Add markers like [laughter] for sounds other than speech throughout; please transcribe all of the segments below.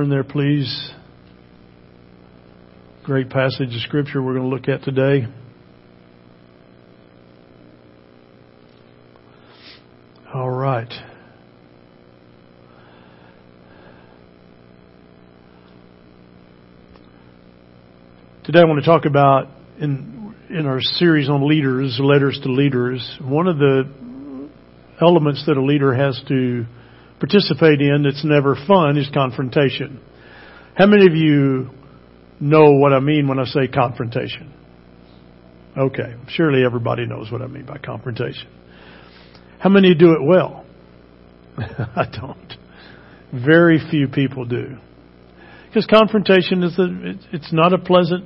Turn there, please. Great passage of Scripture we're going to look at today. All right. Today I want to talk about in in our series on leaders, letters to leaders, one of the elements that a leader has to participate in that's never fun is confrontation. How many of you know what I mean when I say confrontation? Okay, surely everybody knows what I mean by confrontation. How many do it well? [laughs] I don't. Very few people do. Because confrontation is a, it's not a pleasant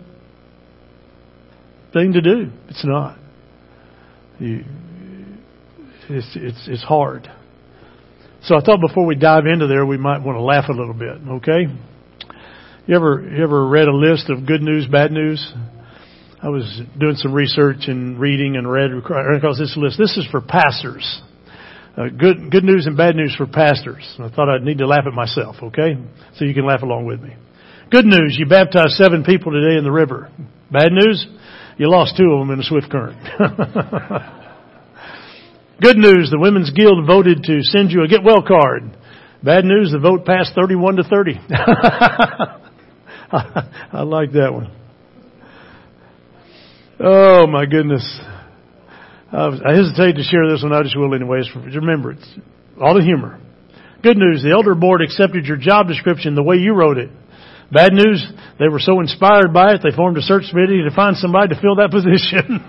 thing to do. It's not. You, it's, it's, it's hard. So I thought before we dive into there, we might want to laugh a little bit, okay? You ever, you ever read a list of good news, bad news? I was doing some research and reading and read across this list. This is for pastors. Uh, good, good news and bad news for pastors. I thought I'd need to laugh at myself, okay? So you can laugh along with me. Good news, you baptized seven people today in the river. Bad news, you lost two of them in a swift current. [laughs] Good news, the Women's Guild voted to send you a get well card. Bad news, the vote passed 31 to 30. [laughs] I like that one. Oh my goodness. I hesitate to share this one, I just will anyways. Remember, it's all the humor. Good news, the elder board accepted your job description the way you wrote it. Bad news, they were so inspired by it, they formed a search committee to find somebody to fill that [laughs] position.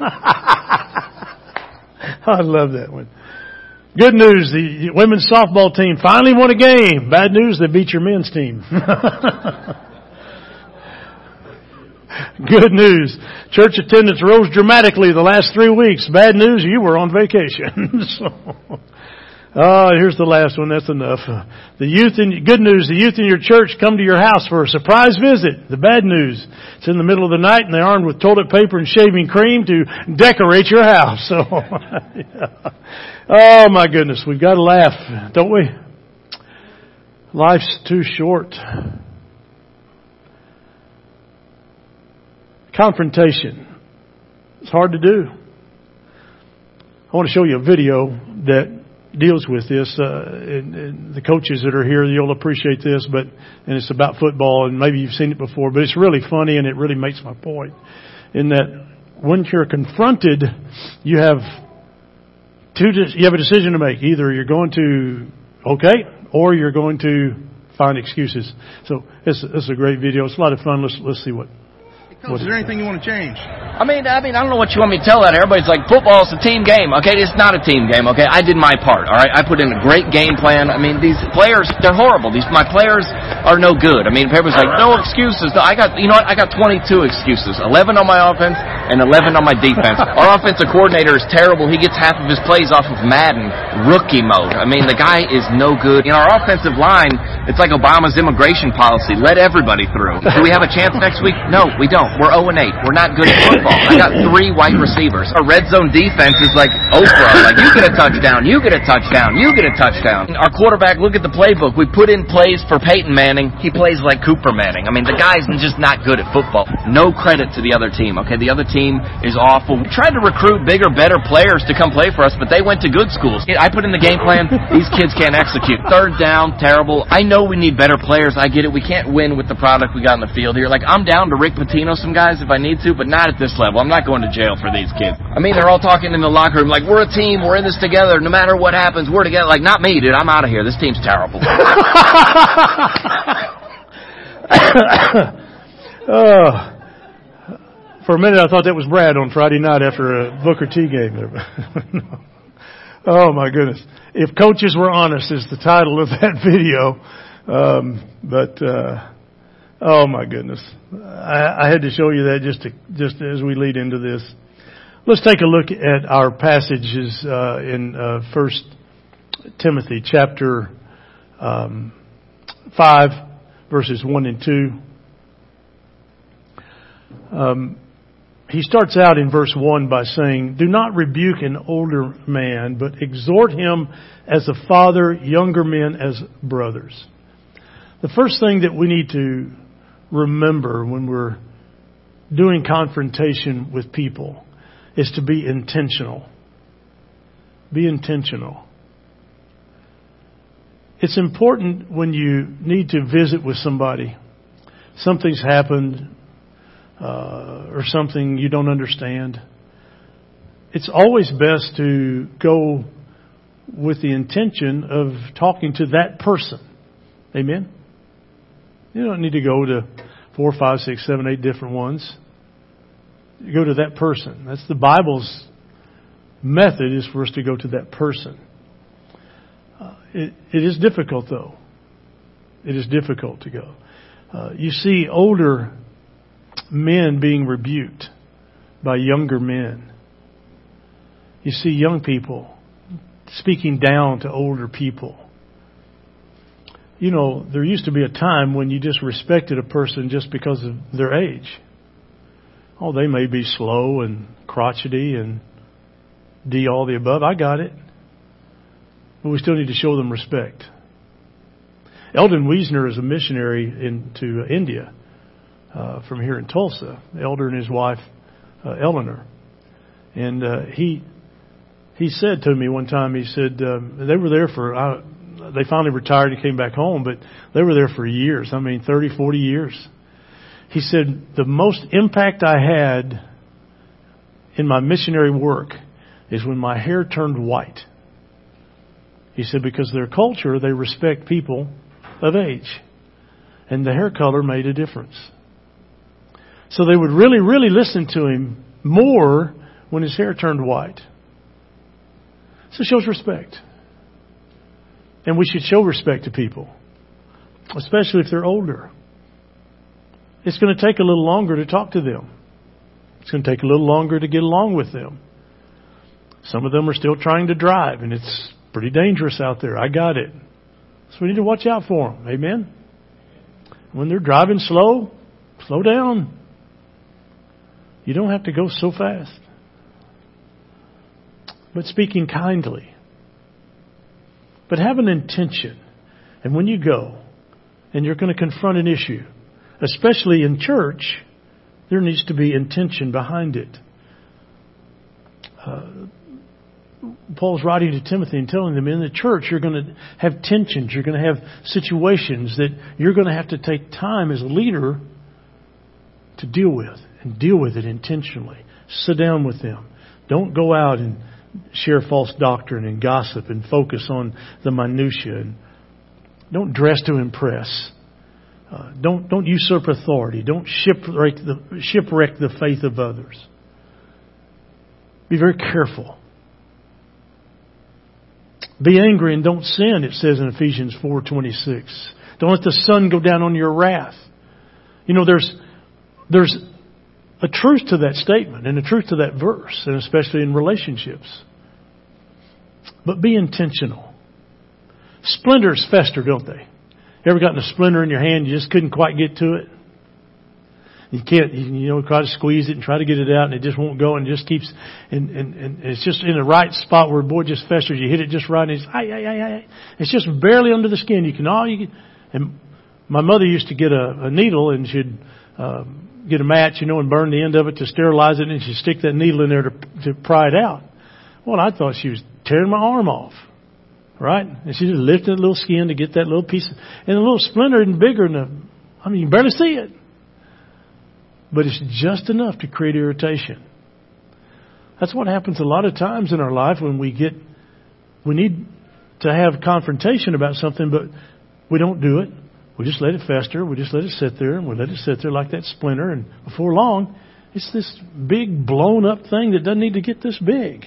[laughs] I love that one. Good news, the women's softball team finally won a game. Bad news, they beat your men's team. [laughs] Good news, church attendance rose dramatically the last three weeks. Bad news, you were on vacation. [laughs] so, Oh, here's the last one. That's enough. The youth in, good news, the youth in your church come to your house for a surprise visit. The bad news, it's in the middle of the night and they're armed with toilet paper and shaving cream to decorate your house. So, [laughs] oh my goodness, we've got to laugh, don't we? Life's too short. Confrontation. It's hard to do. I want to show you a video that deals with this. Uh, and, and the coaches that are here, you'll appreciate this, but and it's about football, and maybe you've seen it before, but it's really funny, and it really makes my point. In that, when you're confronted, you have two. You have a decision to make. Either you're going to okay, or you're going to find excuses. So it's, it's a great video. It's a lot of fun. Let's let's see what Coach, is there anything you want to change? I mean, I mean, I don't know what you want me to tell that. Everybody's like, football is a team game. Okay, it's not a team game. Okay, I did my part. All right, I put in a great game plan. I mean, these players, they're horrible. These my players are no good. I mean, everybody's like, no excuses. No, I got, you know what? I got 22 excuses. 11 on my offense and 11 on my defense. [laughs] Our offensive coordinator is terrible. He gets half of his plays off of Madden rookie mode. I mean, the guy is no good. In our offensive line, it's like Obama's immigration policy. Let everybody through. Do we have a chance next week? No, we don't. We're 0 and 8. We're not good at football. I got three white receivers. Our red zone defense is like Oprah. Like you get a touchdown, you get a touchdown, you get a touchdown. Our quarterback, look at the playbook. We put in plays for Peyton Manning. He plays like Cooper Manning. I mean, the guy's just not good at football. No credit to the other team. Okay, the other team is awful. We tried to recruit bigger, better players to come play for us, but they went to good schools. I put in the game plan. These kids can't execute. Third down, terrible. I know we need better players. I get it. We can't win with the product we got in the field here. Like I'm down to Rick Pitino some guys if I need to, but not at this level. I'm not going to jail for these kids. I mean, they're all talking in the locker room like, we're a team, we're in this together, no matter what happens, we're together. Like, not me, dude, I'm out of here. This team's terrible. [laughs] [laughs] oh. For a minute, I thought that was Brad on Friday night after a Booker T game. [laughs] oh my goodness! If coaches were honest, is the title of that video. Um, but uh, Oh my goodness. I, I had to show you that just to, just as we lead into this. Let's take a look at our passages uh, in uh, First Timothy chapter um, five, verses one and two. Um, he starts out in verse 1 by saying, Do not rebuke an older man, but exhort him as a father, younger men as brothers. The first thing that we need to remember when we're doing confrontation with people is to be intentional. Be intentional. It's important when you need to visit with somebody. Something's happened, uh, or something you don't understand. It's always best to go with the intention of talking to that person. Amen? You don't need to go to four, five, six, seven, eight different ones. You go to that person. That's the Bible's method is for us to go to that person. Uh, it, it is difficult though. It is difficult to go. Uh, you see older men being rebuked by younger men. You see young people speaking down to older people. You know, there used to be a time when you just respected a person just because of their age. Oh, they may be slow and crotchety and D all the above. I got it. But we still need to show them respect. Eldon Wiesner is a missionary into India uh, from here in Tulsa. Eldon and his wife, uh, Eleanor. And uh, he he said to me one time, he said um, they were there for uh, they finally retired and came back home, but they were there for years. I mean, 30, 40 years. He said the most impact I had in my missionary work is when my hair turned white. He said because their culture they respect people of age, and the hair color made a difference. So they would really, really listen to him more when his hair turned white. So it shows respect. And we should show respect to people, especially if they're older. It's going to take a little longer to talk to them. It's going to take a little longer to get along with them. Some of them are still trying to drive, and it's pretty dangerous out there. I got it. So we need to watch out for them. Amen? When they're driving slow, slow down. You don't have to go so fast. But speaking kindly. But have an intention. And when you go and you're going to confront an issue, especially in church, there needs to be intention behind it. Uh, Paul's writing to Timothy and telling them in the church you're going to have tensions, you're going to have situations that you're going to have to take time as a leader to deal with and deal with it intentionally. Sit down with them. Don't go out and share false doctrine and gossip and focus on the minutia. And don't dress to impress. Uh, don't don't usurp authority. Don't shipwreck the shipwreck the faith of others. Be very careful. Be angry and don't sin, it says in Ephesians 4:26. Don't let the sun go down on your wrath. You know, there's there's a truth to that statement and a truth to that verse, and especially in relationships. But be intentional. Splinters fester, don't they? Ever gotten a splinter in your hand, you just couldn't quite get to it? You can't, you know, try to squeeze it and try to get it out and it just won't go and just keeps, and, and, and it's just in the right spot where boy just festers. You hit it just right and it's, ay, ay, ay, ay. It's just barely under the skin. You can, all you can, and my mother used to get a, a needle and she'd, um, get a match, you know, and burn the end of it to sterilize it and she'd stick that needle in there to, to pry it out. Well, I thought she was tearing my arm off. Right? And she just lifted a little skin to get that little piece. And the little splinter isn't bigger than I mean, you can barely see it. But it's just enough to create irritation. That's what happens a lot of times in our life when we get, we need to have confrontation about something, but we don't do it. We just let it fester. We just let it sit there, and we let it sit there like that splinter. And before long, it's this big blown up thing that doesn't need to get this big.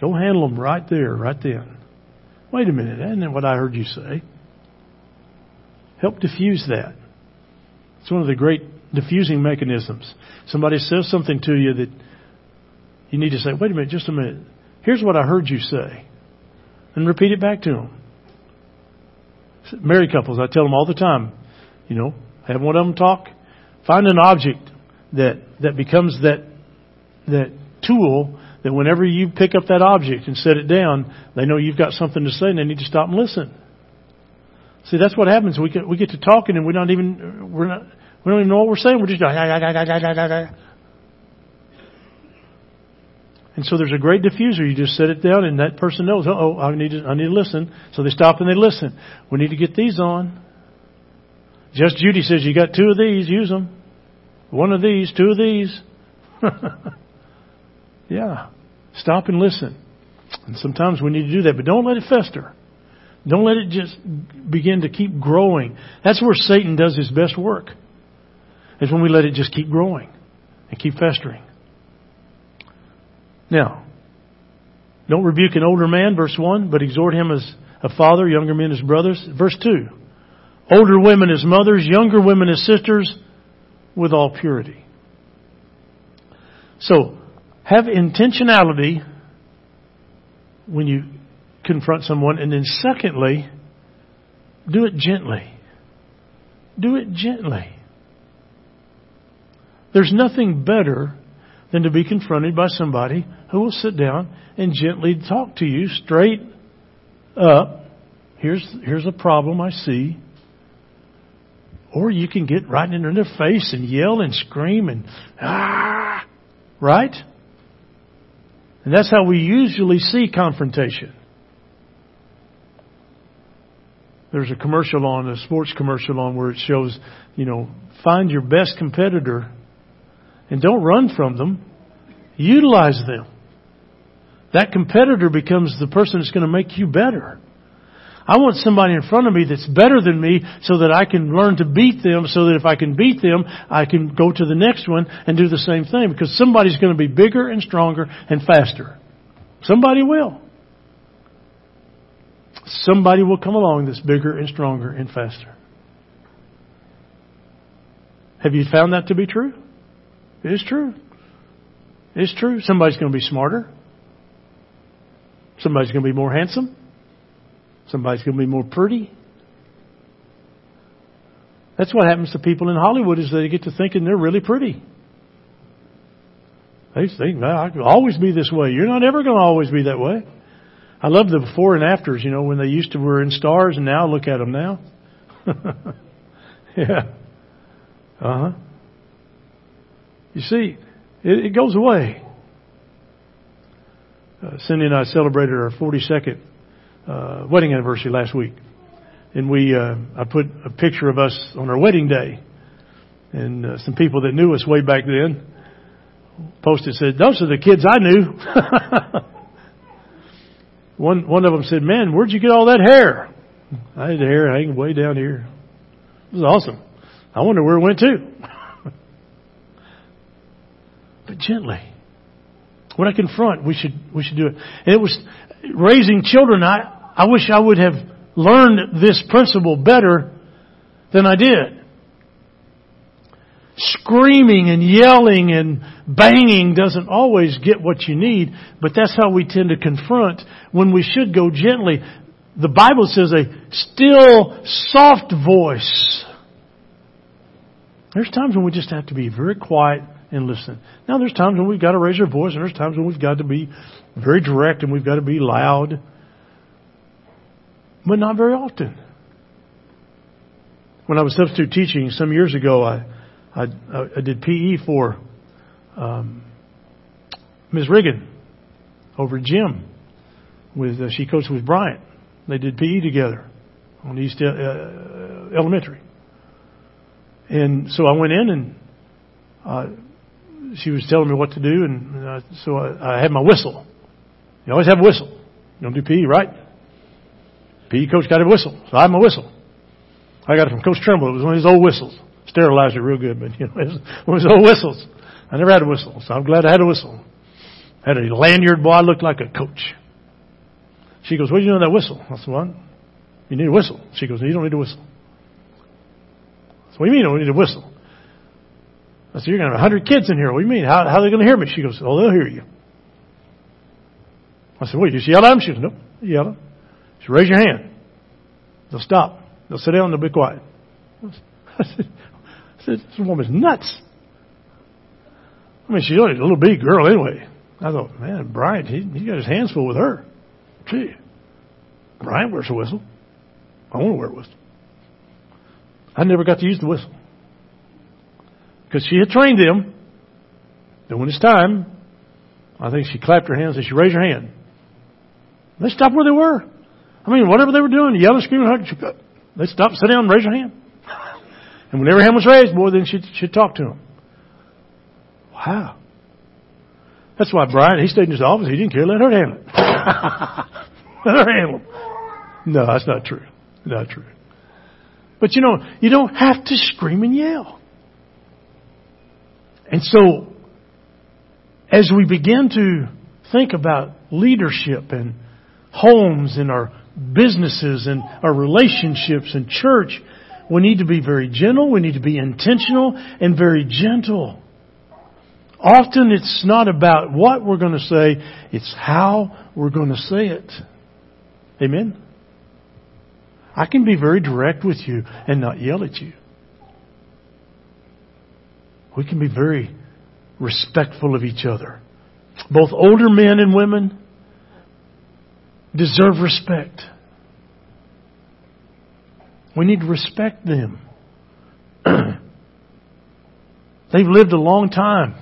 Go handle them right there, right then. Wait a minute, isn't that what I heard you say? Help diffuse that. It's one of the great diffusing mechanisms. Somebody says something to you that you need to say, wait a minute, just a minute. Here's what I heard you say. And repeat it back to them. Married couples, I tell them all the time, you know, have one of them talk. Find an object that, that becomes that, that tool that whenever you pick up that object and set it down, they know you've got something to say and they need to stop and listen. See, that's what happens. We get we get to talking and we're not even we're not we don't even know what we're saying. We're just. And so there's a great diffuser. You just set it down, and that person knows. Oh, I need to I need to listen. So they stop and they listen. We need to get these on. Just Judy says, you got two of these, use them. One of these, two of these. [laughs] yeah. Stop and listen. And sometimes we need to do that, but don't let it fester. Don't let it just begin to keep growing. That's where Satan does his best work. Is when we let it just keep growing and keep festering. Now, don't rebuke an older man, verse 1, but exhort him as a father, younger men as brothers. Verse 2, older women as mothers, younger women as sisters, with all purity. So, have intentionality when you confront someone, and then secondly, do it gently. Do it gently. There's nothing better than to be confronted by somebody who will sit down and gently talk to you straight up. Here's, here's a problem I see. Or you can get right in their face and yell and scream and ah, right? And that's how we usually see confrontation. There's a commercial on, a sports commercial on where it shows, you know, find your best competitor and don't run from them. Utilize them. That competitor becomes the person that's going to make you better. I want somebody in front of me that's better than me so that I can learn to beat them so that if I can beat them, I can go to the next one and do the same thing because somebody's going to be bigger and stronger and faster. Somebody will. Somebody will come along that's bigger and stronger and faster. Have you found that to be true? It is true. It's true. Somebody's going to be smarter. Somebody's going to be more handsome. Somebody's going to be more pretty. That's what happens to people in Hollywood is they get to thinking they're really pretty. They think, I can always be this way. You're not ever going to always be that way. I love the before and afters, you know, when they used to were in stars and now look at them now. [laughs] yeah. Uh huh. You see, it, it goes away. Uh, Cindy and I celebrated our 42nd uh, wedding anniversary last week, and we uh, I put a picture of us on our wedding day, and uh, some people that knew us way back then posted said those are the kids I knew. [laughs] one one of them said, "Man, where'd you get all that hair?" I had hair hanging way down here. It was awesome. I wonder where it went to. But gently. When I confront, we should we should do it. And it was raising children. I I wish I would have learned this principle better than I did. Screaming and yelling and banging doesn't always get what you need, but that's how we tend to confront when we should go gently. The Bible says a still, soft voice. There's times when we just have to be very quiet and listen. Now there's times when we've got to raise our voice and there's times when we've got to be very direct and we've got to be loud. But not very often. When I was substitute teaching some years ago, I, I, I did PE for um, Ms. Riggin over at Jim. With uh, she coached with Bryant. They did PE together on East uh, uh, Elementary. And so I went in and uh, she was telling me what to do, and uh, so I, I had my whistle. You always have a whistle. You don't do PE, right? PE coach got a whistle, so I have my whistle. I got it from Coach Trimble. It was one of his old whistles. Sterilized it real good, but you know, [laughs] it was one of his old whistles. I never had a whistle, so I'm glad I had a whistle. I had a lanyard, boy, I looked like a coach. She goes, what do you know that whistle? I said, what? You need a whistle. She goes, you don't need a whistle. So what do you mean you don't need a whistle? I said, you're going to have a hundred kids in here. What do you mean? How, how are they going to hear me? She goes, oh, they'll hear you. I said, what, you just yell at them? She goes, nope, yell at them. She said, raise your hand. They'll stop. They'll sit down and they'll be quiet. [laughs] I said, I said this woman's nuts. I mean, she's only a little big girl anyway. I thought, man, Brian, he, he got his hands full with her. Gee, Brian wears a whistle. I want to wear a whistle. I never got to use the whistle. Because she had trained them that when it's time, I think she clapped her hands and she raised her hand. They stopped where they were. I mean, whatever they were doing, yelling, screaming, hugging, they stopped, sit down, and raise their hand. [laughs] And when every hand was raised, boy, then she'd, she'd talk to them. Wow. That's why Brian, he stayed in his office. He didn't care. Let her handle it. [laughs] Let her handle it. No, that's not true. Not true. But you know, you don't have to scream and yell. And so, as we begin to think about leadership and homes and our businesses and our relationships and church, we need to be very gentle, we need to be intentional and very gentle. Often it's not about what we're going to say, it's how we're going to say it. Amen? I can be very direct with you and not yell at you. We can be very respectful of each other. Both older men and women deserve respect. We need to respect them. [clears throat] They've lived a long time.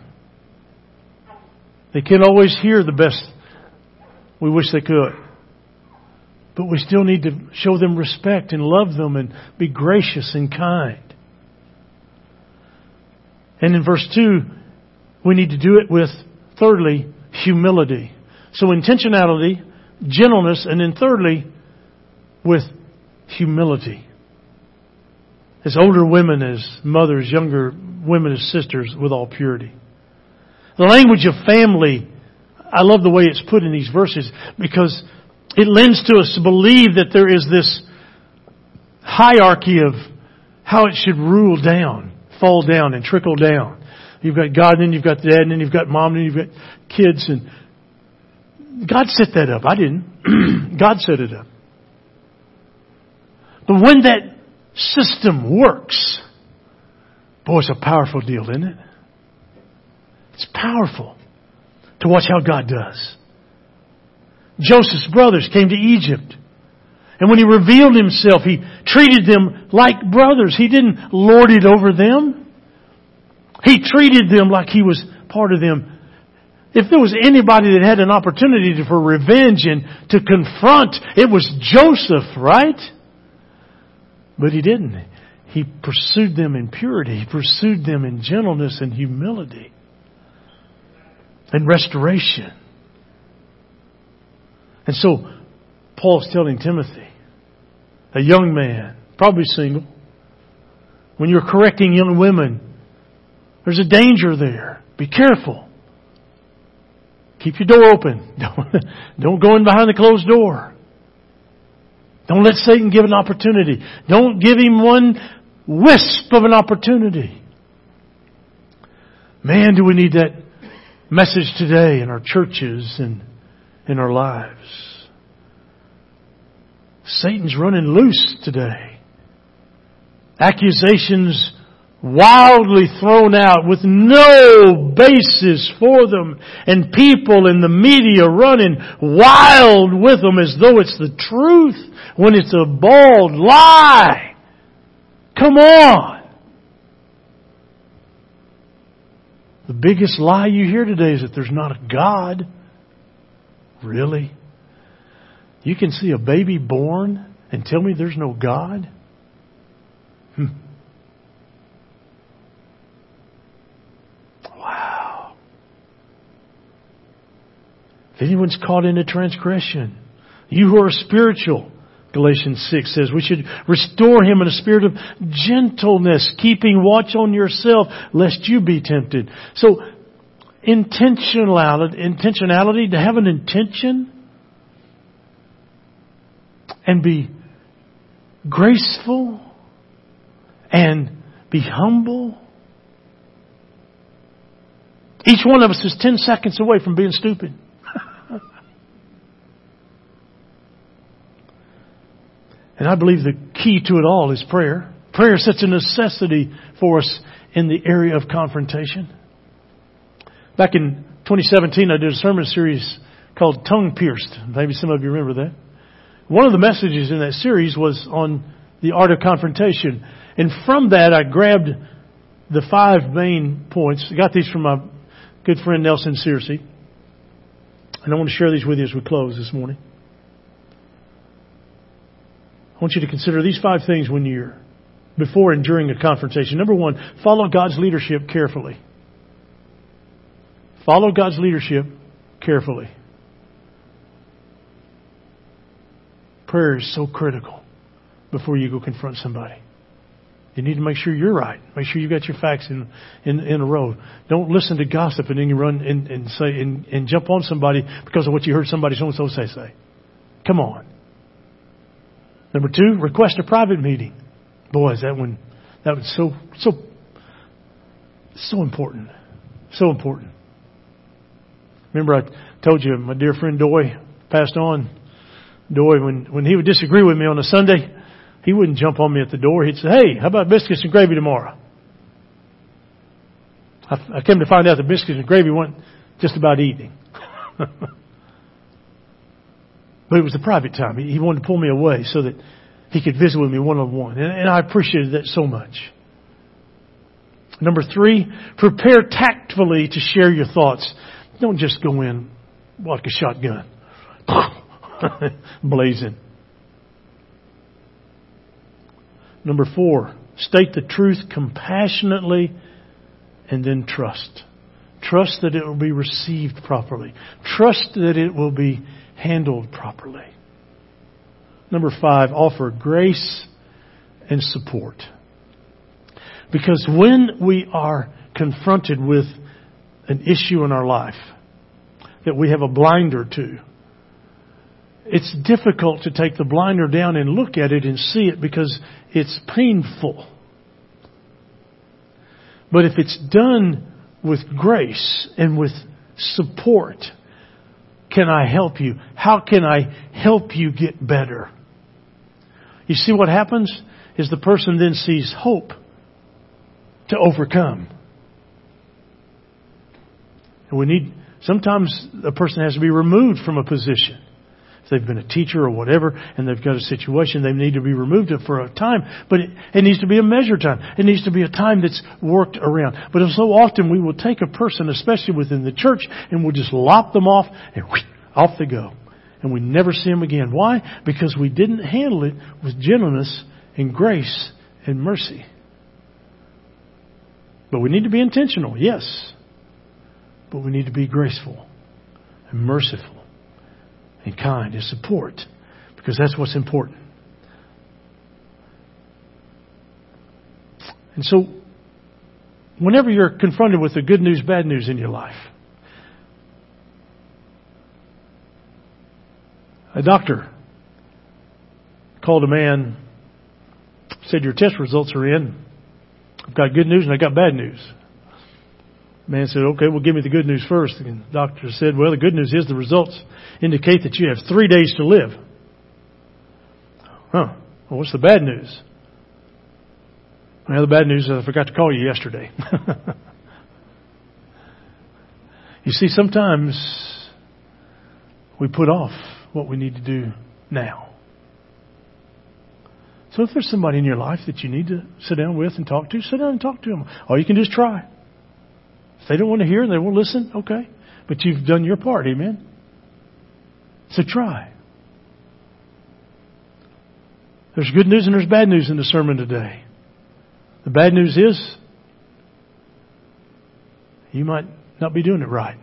They can't always hear the best we wish they could. But we still need to show them respect and love them and be gracious and kind. And in verse 2, we need to do it with, thirdly, humility. So intentionality, gentleness, and then thirdly, with humility. As older women, as mothers, younger women as sisters, with all purity. The language of family, I love the way it's put in these verses because it lends to us to believe that there is this hierarchy of how it should rule down, fall down, and trickle down. You've got God, and then you've got dad, and then you've got mom, and then you've got kids, and God set that up. I didn't. [clears throat] God set it up. But when that system works, boy, it's a powerful deal, isn't it? It's powerful to watch how God does. Joseph's brothers came to Egypt. And when he revealed himself, he treated them like brothers. He didn't lord it over them. He treated them like he was part of them. If there was anybody that had an opportunity for revenge and to confront, it was Joseph, right? But he didn't. He pursued them in purity. He pursued them in gentleness and humility and restoration. And so, Paul's telling Timothy, a young man, probably single, when you're correcting young women, there's a danger there. Be careful. Keep your door open. [laughs] Don't, don't go in behind the closed door. Don't let Satan give an opportunity. Don't give him one wisp of an opportunity. Man, do we need that message today in our churches and in our lives. Satan's running loose today. Accusations wildly thrown out with no basis for them and people in the media running wild with them as though it's the truth when it's a bald lie. Come on. The biggest lie you hear today is that there's not a God. Really? You can see a baby born and tell me there's no God? Hmm. Wow. If anyone's caught in a transgression, you who are spiritual, Galatians 6 says we should restore him in a spirit of gentleness, keeping watch on yourself lest you be tempted. So, intentionality, intentionality, to have an intention and be graceful and be humble. Each one of us is 10 seconds away from being stupid. [laughs] And I believe the key to it all is prayer. Prayer is such a necessity for us in the area of confrontation. Back in 2017, I did a sermon series called Tongue Pierced. Maybe some of you remember that. One of the messages in that series was on The art of confrontation. And from that, I grabbed the five main points. I got these from my good friend Nelson Searcy. And I want to share these with you as we close this morning. I want you to consider these five things when you're before and during a confrontation. Number one, follow God's leadership carefully. Follow God's leadership carefully. Prayer is so critical before you go confront somebody. You need to make sure you're right. Make sure you've got your facts in, in, in a row. Don't listen to gossip and then you run and, and say and, and jump on somebody because of what you heard somebody so and so say say. Come on. Number two, request a private meeting. Boy, is that one that was so so so important. So important. Remember I told you my dear friend Doy passed on. Doy, when, when he would disagree with me on a Sunday, he wouldn't jump on me at the door. He'd say, Hey, how about biscuits and gravy tomorrow? I, I came to find out that biscuits and gravy weren't just about eating. [laughs] but it was a private time. He, he wanted to pull me away so that he could visit with me one on one. And I appreciated that so much. Number three, prepare tactfully to share your thoughts. Don't just go in like a shotgun, [laughs] [laughs] blazing. Number four, state the truth compassionately and then trust. Trust that it will be received properly. Trust that it will be handled properly. Number five, offer grace and support. Because when we are confronted with an issue in our life that we have a blinder to, it's difficult to take the blinder down and look at it and see it because it's painful. But if it's done with grace and with support, can I help you? How can I help you get better? You see what happens is the person then sees hope to overcome. And we need, sometimes a person has to be removed from a position they've been a teacher or whatever, and they've got a situation, they need to be removed for a time. But it, it needs to be a measured time. It needs to be a time that's worked around. But so often we will take a person, especially within the church, and we'll just lop them off, and whoosh, off they go. And we never see them again. Why? Because we didn't handle it with gentleness and grace and mercy. But we need to be intentional, yes. But we need to be graceful and merciful and kind and support because that's what's important. And so, whenever you're confronted with the good news, bad news in your life, a doctor called a man, said, Your test results are in. I've got good news and I've got bad news. Man said, okay, well give me the good news first. And the doctor said, well the good news is the results indicate that you have three days to live. Huh. Well what's the bad news? Well the bad news is I forgot to call you yesterday. [laughs] you see, sometimes we put off what we need to do now. So if there's somebody in your life that you need to sit down with and talk to, sit down and talk to them. All you can do is try. If they don't want to hear, and they won't listen, okay. But you've done your part, amen? So try. There's good news and there's bad news in the sermon today. The bad news is you might not be doing it right.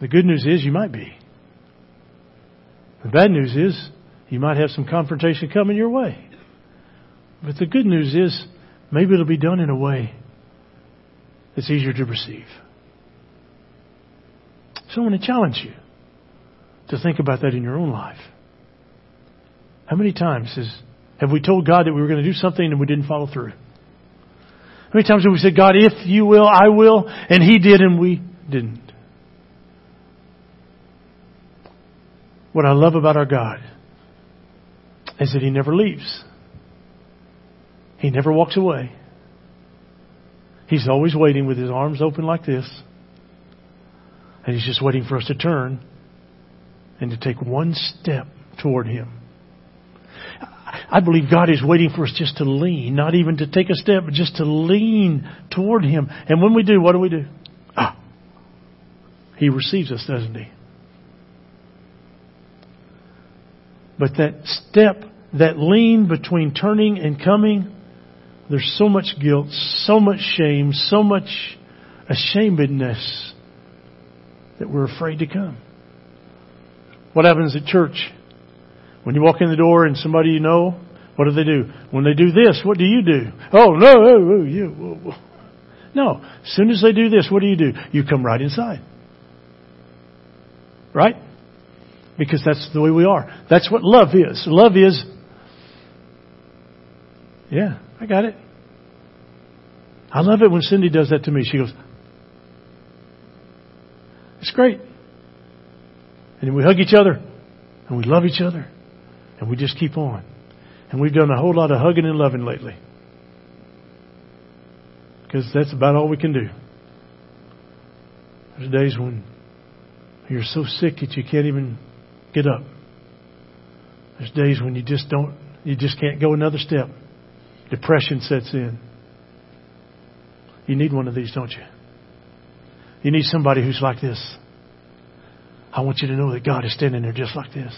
The good news is you might be. The bad news is you might have some confrontation coming your way. But the good news is maybe it'll be done in a way it's easier to receive. So I want to challenge you to think about that in your own life. How many times has, have we told God that we were going to do something and we didn't follow through? How many times have we said, God, if you will, I will, and He did and we didn't? What I love about our God is that He never leaves. He never walks away. He's always waiting with his arms open like this. And he's just waiting for us to turn and to take one step toward him. I believe God is waiting for us just to lean, not even to take a step, but just to lean toward Him. And when we do, what do we do? Ah, He receives us, doesn't He? But that step, that lean between turning and coming, there's so much guilt, so much shame, so much ashamedness that we're afraid to come. What happens at church? When you walk in the door and somebody you know, what do they do? When they do this, what do you do? Oh, no, oh, oh, you. Whoa. No. As soon as they do this, what do you do? You come right inside. Right? Because that's the way we are. That's what love is. Love is, yeah, I got it. I love it when Cindy does that to me. She goes, it's great. And we hug each other and we love each other and we just keep on. And we've done a whole lot of hugging and loving lately. Because that's about all we can do. There's days when you're so sick that you can't even get up. There's days when you just don't, you just can't go another step. Depression sets in. You need one of these, don't you? You need somebody who's like this. I want you to know that God is standing there just like this.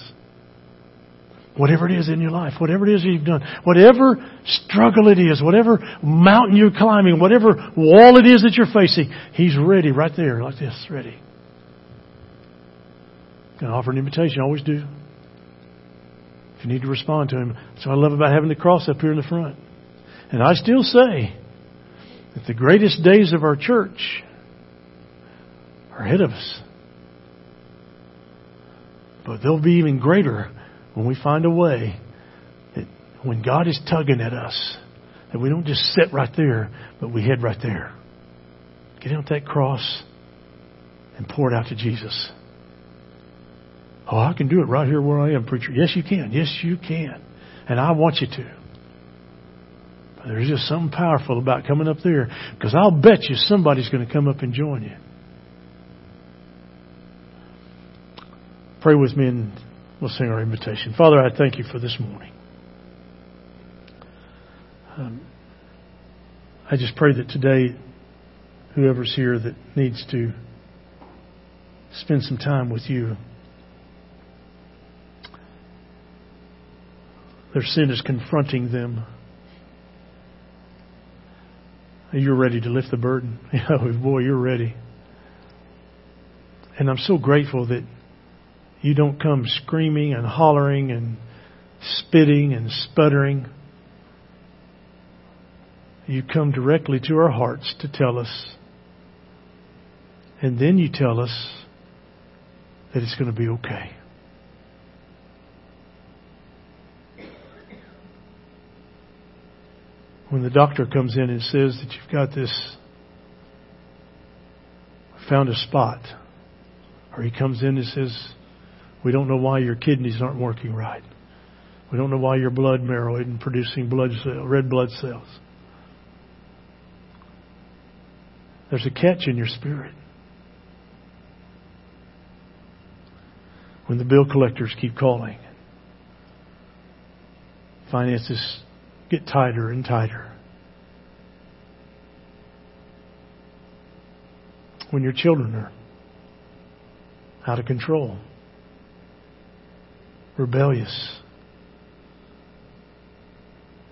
Whatever it is in your life, whatever it is you've done, whatever struggle it is, whatever mountain you're climbing, whatever wall it is that you're facing, He's ready right there, like this, ready. Can offer an invitation, always do. If you need to respond to Him. That's what I love about having the cross up here in the front. And I still say that the greatest days of our church are ahead of us. But they'll be even greater when we find a way that when God is tugging at us, that we don't just sit right there, but we head right there. Get out that cross and pour it out to Jesus. Oh, I can do it right here where I am, preacher. Yes, you can. Yes, you can. And I want you to. There's just something powerful about coming up there because I'll bet you somebody's going to come up and join you. Pray with me and we'll sing our invitation. Father, I thank you for this morning. Um, I just pray that today, whoever's here that needs to spend some time with you, their sin is confronting them. You're ready to lift the burden. [laughs] Boy, you're ready. And I'm so grateful that you don't come screaming and hollering and spitting and sputtering. You come directly to our hearts to tell us. And then you tell us that it's going to be okay. When the doctor comes in and says that you've got this, found a spot, or he comes in and says, we don't know why your kidneys aren't working right. We don't know why your blood marrow isn't producing blood cell, red blood cells. There's a catch in your spirit. When the bill collectors keep calling, finances get tighter and tighter. When your children are out of control rebellious,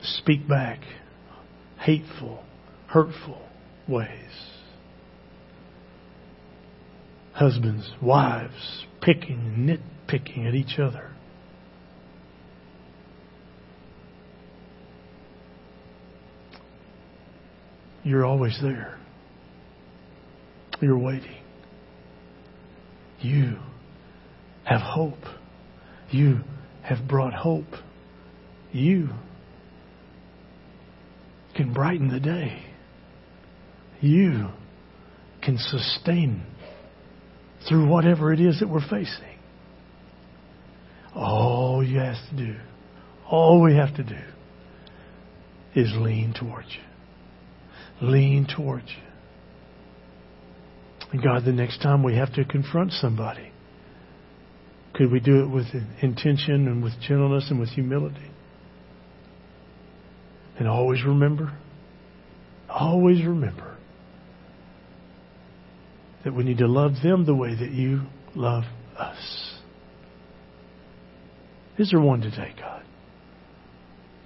speak back, hateful, hurtful ways. Husbands, wives, picking, nitpicking at each other. You're always there. You're waiting. You have hope. You have brought hope. You can brighten the day. You can sustain through whatever it is that we're facing. All you have to do, all we have to do is lean towards you. Lean towards you. And God, the next time we have to confront somebody, could we do it with intention and with gentleness and with humility? And always remember, always remember that we need to love them the way that you love us. Is there one today, God,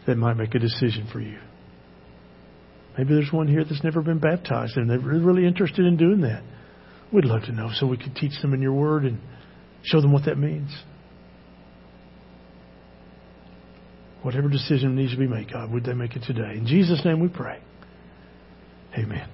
that might make a decision for you? Maybe there's one here that's never been baptized and they're really interested in doing that. We'd love to know so we could teach them in your word and show them what that means. Whatever decision needs to be made, God, would they make it today? In Jesus' name we pray. Amen.